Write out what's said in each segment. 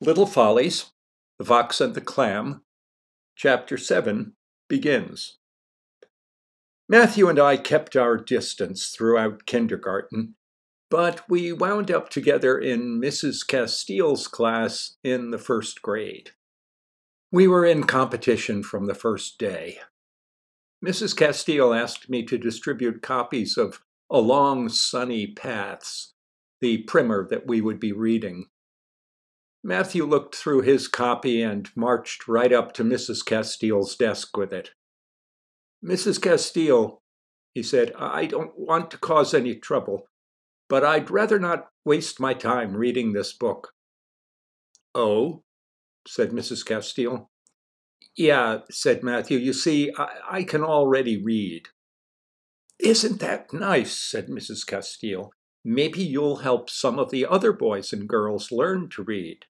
Little Follies, The Fox and the Clam, Chapter 7 begins. Matthew and I kept our distance throughout kindergarten, but we wound up together in Mrs. Castile's class in the first grade. We were in competition from the first day. Mrs. Castile asked me to distribute copies of Along Sunny Paths, the primer that we would be reading. Matthew looked through his copy and marched right up to Mrs. Castile's desk with it. Mrs. Castile, he said, I don't want to cause any trouble, but I'd rather not waste my time reading this book. Oh, said Mrs. Castile. Yeah, said Matthew. You see, I, I can already read. Isn't that nice? said Mrs. Castile. Maybe you'll help some of the other boys and girls learn to read.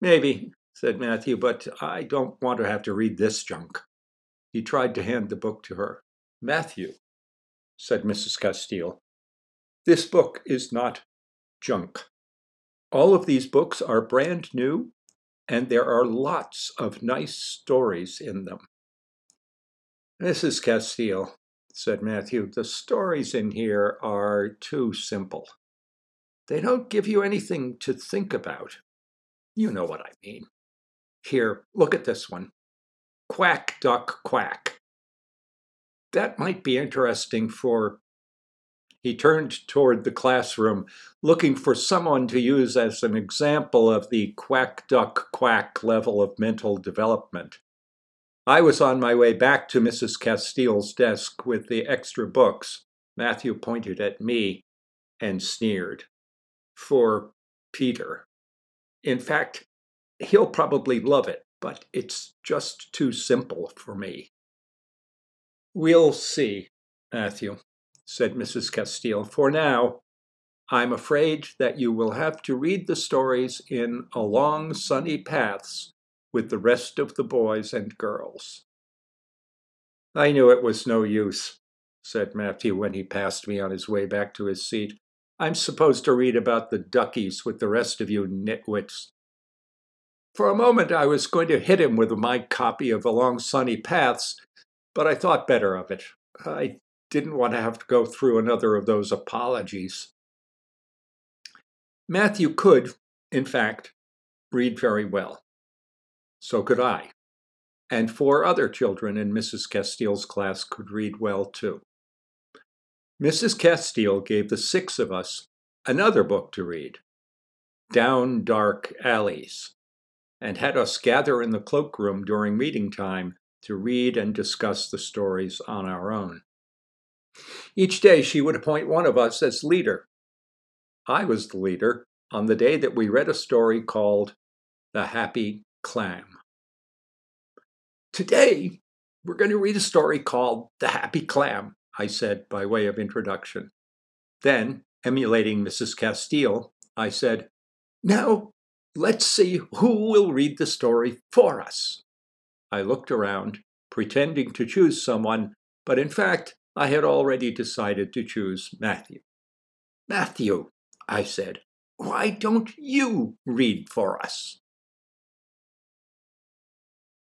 Maybe, said Matthew, but I don't want to have to read this junk. He tried to hand the book to her. Matthew, said Mrs. Castile, this book is not junk. All of these books are brand new, and there are lots of nice stories in them. Mrs. Castile, said Matthew, the stories in here are too simple. They don't give you anything to think about. You know what I mean. Here, look at this one. Quack, duck, quack. That might be interesting for. He turned toward the classroom, looking for someone to use as an example of the quack, duck, quack level of mental development. I was on my way back to Mrs. Castile's desk with the extra books. Matthew pointed at me and sneered. For Peter. In fact, he'll probably love it, but it's just too simple for me. We'll see, Matthew, said Mrs. Castile. For now, I'm afraid that you will have to read the stories in Along Sunny Paths with the rest of the boys and girls. I knew it was no use, said Matthew when he passed me on his way back to his seat. I'm supposed to read about the duckies with the rest of you nitwits. For a moment, I was going to hit him with my copy of Along Sunny Paths, but I thought better of it. I didn't want to have to go through another of those apologies. Matthew could, in fact, read very well. So could I. And four other children in Mrs. Castile's class could read well too. Mrs. Castile gave the six of us another book to read Down Dark Alleys, and had us gather in the cloakroom during meeting time to read and discuss the stories on our own. Each day she would appoint one of us as leader. I was the leader on the day that we read a story called The Happy Clam. Today, we're going to read a story called The Happy Clam, I said by way of introduction. Then, emulating Mrs. Castile, I said, Now, let's see who will read the story for us. I looked around, pretending to choose someone, but in fact, I had already decided to choose Matthew. Matthew, I said, why don't you read for us?